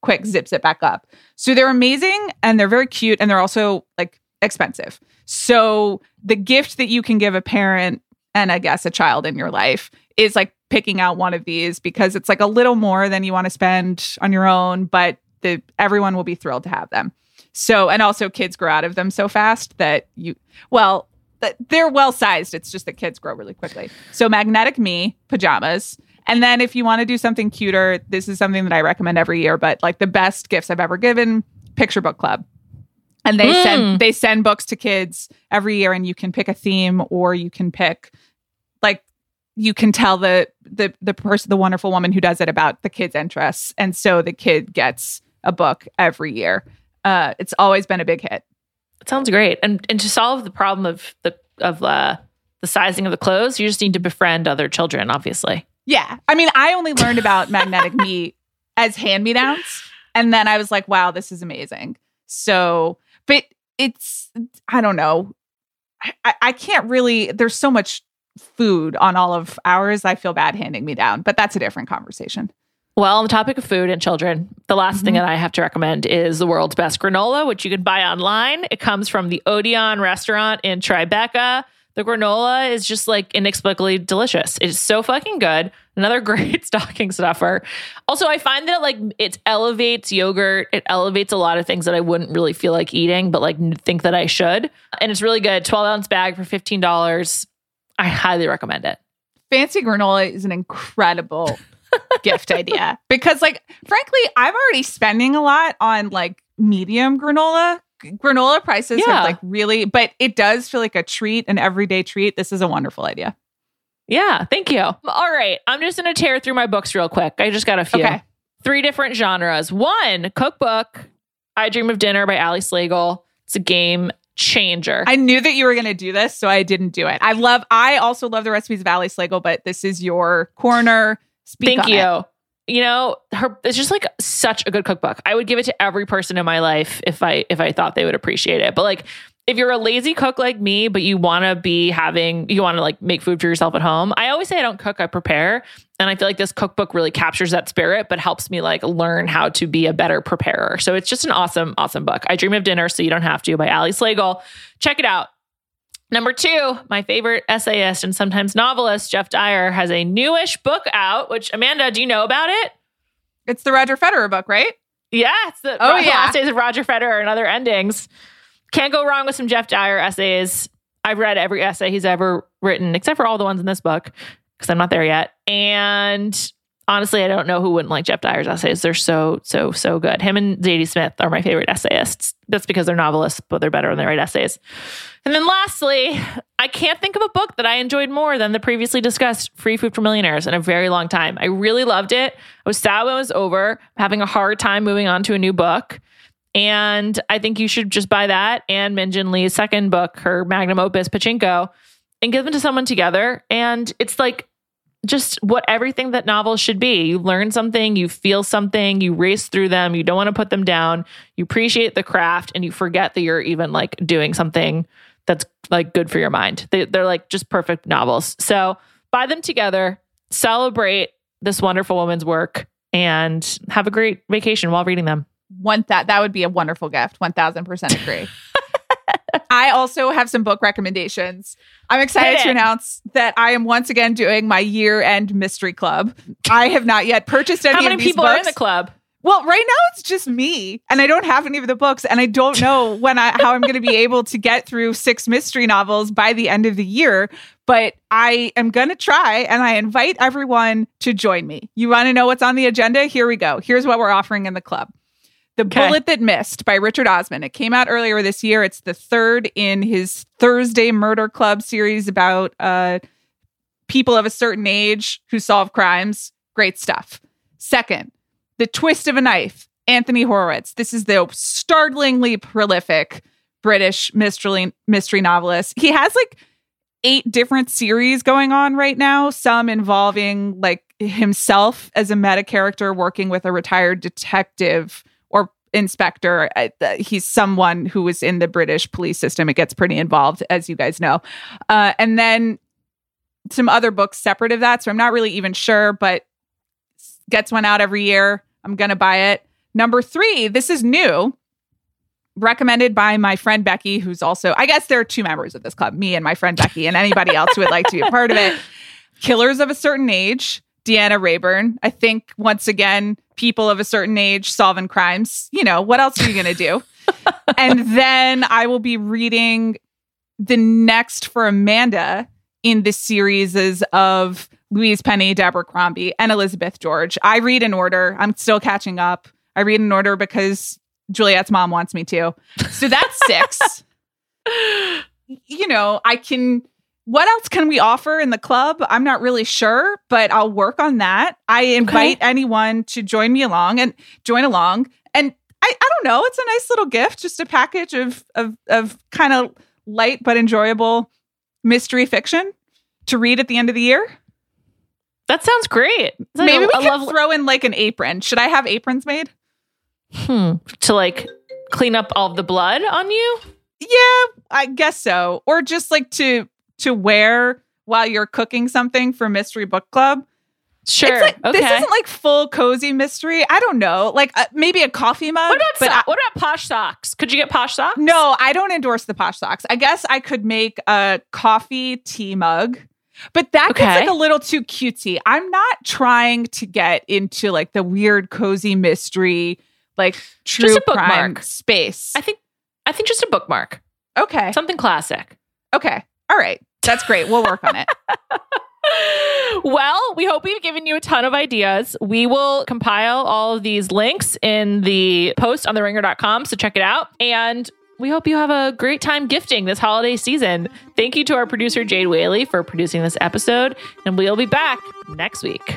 quick zips it back up. So they're amazing and they're very cute and they're also like expensive. So the gift that you can give a parent and I guess a child in your life is like picking out one of these because it's like a little more than you want to spend on your own, but the everyone will be thrilled to have them. So and also kids grow out of them so fast that you well they're well sized. It's just that kids grow really quickly. So magnetic me pajamas. And then if you want to do something cuter, this is something that I recommend every year, but like the best gifts I've ever given, picture book club. And they Mm. send they send books to kids every year and you can pick a theme or you can pick like you can tell the the the person the wonderful woman who does it about the kid's interests and so the kid gets a book every year. Uh it's always been a big hit. It sounds great. And and to solve the problem of the of uh, the sizing of the clothes, you just need to befriend other children, obviously. yeah. I mean i only learned about magnetic me <laughs> as hand me downs. And then i was like wow this is amazing. So but it's i don't know. I- I, I can't really there's so much food on all of ours i feel bad handing me down but that's a different conversation Well, on the topic of food and children, the last thing Mhm. that I have to recommend is the world's best granola, which you can buy online. It comes from the Odeon restaurant in Tribeca. The granola is just like inexplicably delicious. It's so fucking good. Another <laughs> great stocking stuffer. Also, I find that like it elevates yogurt. It elevates a lot of things that I wouldn't really feel like eating, but like think that I should. And it's really good. 12 ounce bag for $15. I highly recommend it. fancy granola is an incredible gift idea because like frankly i'm already spending a lot on like medium granola granola prices Yeah. have like really but it does feel like a treat an everyday treat this is a wonderful idea Yeah, thank you. All right. I'm just going to tear through my books real quick. I just got a few. okay three different genres. One, cookbook, I Dream of Dinner by Ali Slagle. It's a game changer. I knew that you were going to do this, so I didn't do it. I love, I also love the recipes of Ali Slagle, but this is your corner. Speak Thank you. It. You know, her it's just like such a good cookbook. I would give it to every person in my life if I if I thought they would appreciate it. But like if you're a lazy cook like me, but you want to be having, you want to like make food for yourself at home. I always say I don't cook, I prepare. And I feel like this cookbook really captures that spirit, but helps me like learn how to be a better preparer. So it's just an awesome, awesome book. I Dream of Dinner, So You Don't Have to by Ali Slagle. Check it out. Number two, my favorite essayist and sometimes novelist, Geoff Dyer, has a newish book out, which Amanda, do you know about it? It's the Roger Federer book, right? Yeah, it's the Oh, the yeah. Last Days of Roger Federer and Other Endings. Can't go wrong with some Geoff Dyer essays. I've read every essay he's ever written, except for all the ones in this book, because I'm not there yet. And honestly, I don't know who wouldn't like Geoff Dyer's essays. They're so, so, so good. Him and Zadie Smith are my favorite essayists. That's because they're novelists, but they're better when they write essays. And then lastly, I can't think of a book that I enjoyed more than the previously discussed Free Food for Millionaires in a very long time. I really loved it. I was sad when it was over, having a hard time moving on to a new book. And I think you should just buy that and Min Jin Lee's second book, her magnum opus, Pachinko, and give them to someone together. And it's like just what everything that novels should be. You learn something, you feel something, you race through them, you don't want to put them down, you appreciate the craft, and you forget that you're even like doing something that's like good for your mind. They, they're like just perfect novels. So buy them together, celebrate this wonderful woman's work, and have a great vacation while reading them. One that that would be a wonderful gift. One thousand percent agree. <laughs> I also have some book recommendations. I'm excited to announce that I am once again doing my year-end mystery club. I have not yet purchased any How many of these people books. are in the club? Well, right now it's just me, and I don't have any of the books, and I don't know <laughs> when I how I'm going to be able to get through six mystery novels by the end of the year. But I am going to try, and I invite everyone to join me. You want to know what's on the agenda? Here we go. Here's what we're offering in the club. The Okay. Bullet That Missed by Richard Osman. It came out earlier this year. It's the third in his Thursday Murder Club series about uh, people of a certain age who solve crimes. Great stuff. Second, The Twist of a Knife, Anthony Horowitz. This is the startlingly prolific British mystery mystery novelist. He has like eight different series going on right now, some involving like himself as a meta character working with a retired detective inspector. Uh, He's someone who was in the British police system. It gets pretty involved, as you guys know. Uh, and then some other books separate of that. So I'm not really even sure, but gets one out every year. I'm going to buy it. Number three, this is new, recommended by my friend Becky, who's also, I guess there are two members of this club, me and my friend Becky, and anybody <laughs> else who would like to be a part of it. Killers of a Certain Age, Deanna Raybourn. I think, once again, people of a certain age solving crimes. You know, what else are you going to do? <laughs> and then I will be reading the next for Amanda in the series is of Louise Penny, Deborah Crombie, and Elizabeth George. I read in order. I'm still catching up. I read in order because Juliet's mom wants me to. So that's six. <laughs> you know, I can. What else can we offer in the club? I'm not really sure, but I'll work on that. I invite anyone to join me along and join along. And I, I don't know, it's a nice little gift, just a package of of of kind of light but enjoyable mystery fiction to read at the end of the year. That sounds great. Like Maybe a- we lovely- throw in like an apron. Should I have aprons made? Hmm. To like clean up all the blood on you? Yeah, I guess so. Or just like to to wear while you're cooking something for Mystery Book Club. Sure. It's like, okay. This isn't like full cozy mystery. I don't know. Like uh, maybe a coffee mug. what about so- I- what about posh socks? Could you get posh socks? no, I don't endorse the posh socks. I guess I could make a coffee tea mug. But that gets like a little too cutesy. I'm not trying to get into like the weird cozy mystery, like true Just a bookmark. space. I think I think just a bookmark. okay. Something classic. Okay. All right. That's great. We'll work on it. <laughs> well, we hope we've given you a ton of ideas. We will compile all of these links in the post on theringer.com, so check it out. And we hope you have a great time gifting this holiday season. Thank you to our producer, Jade Whaley, for producing this episode. And we'll be back next week.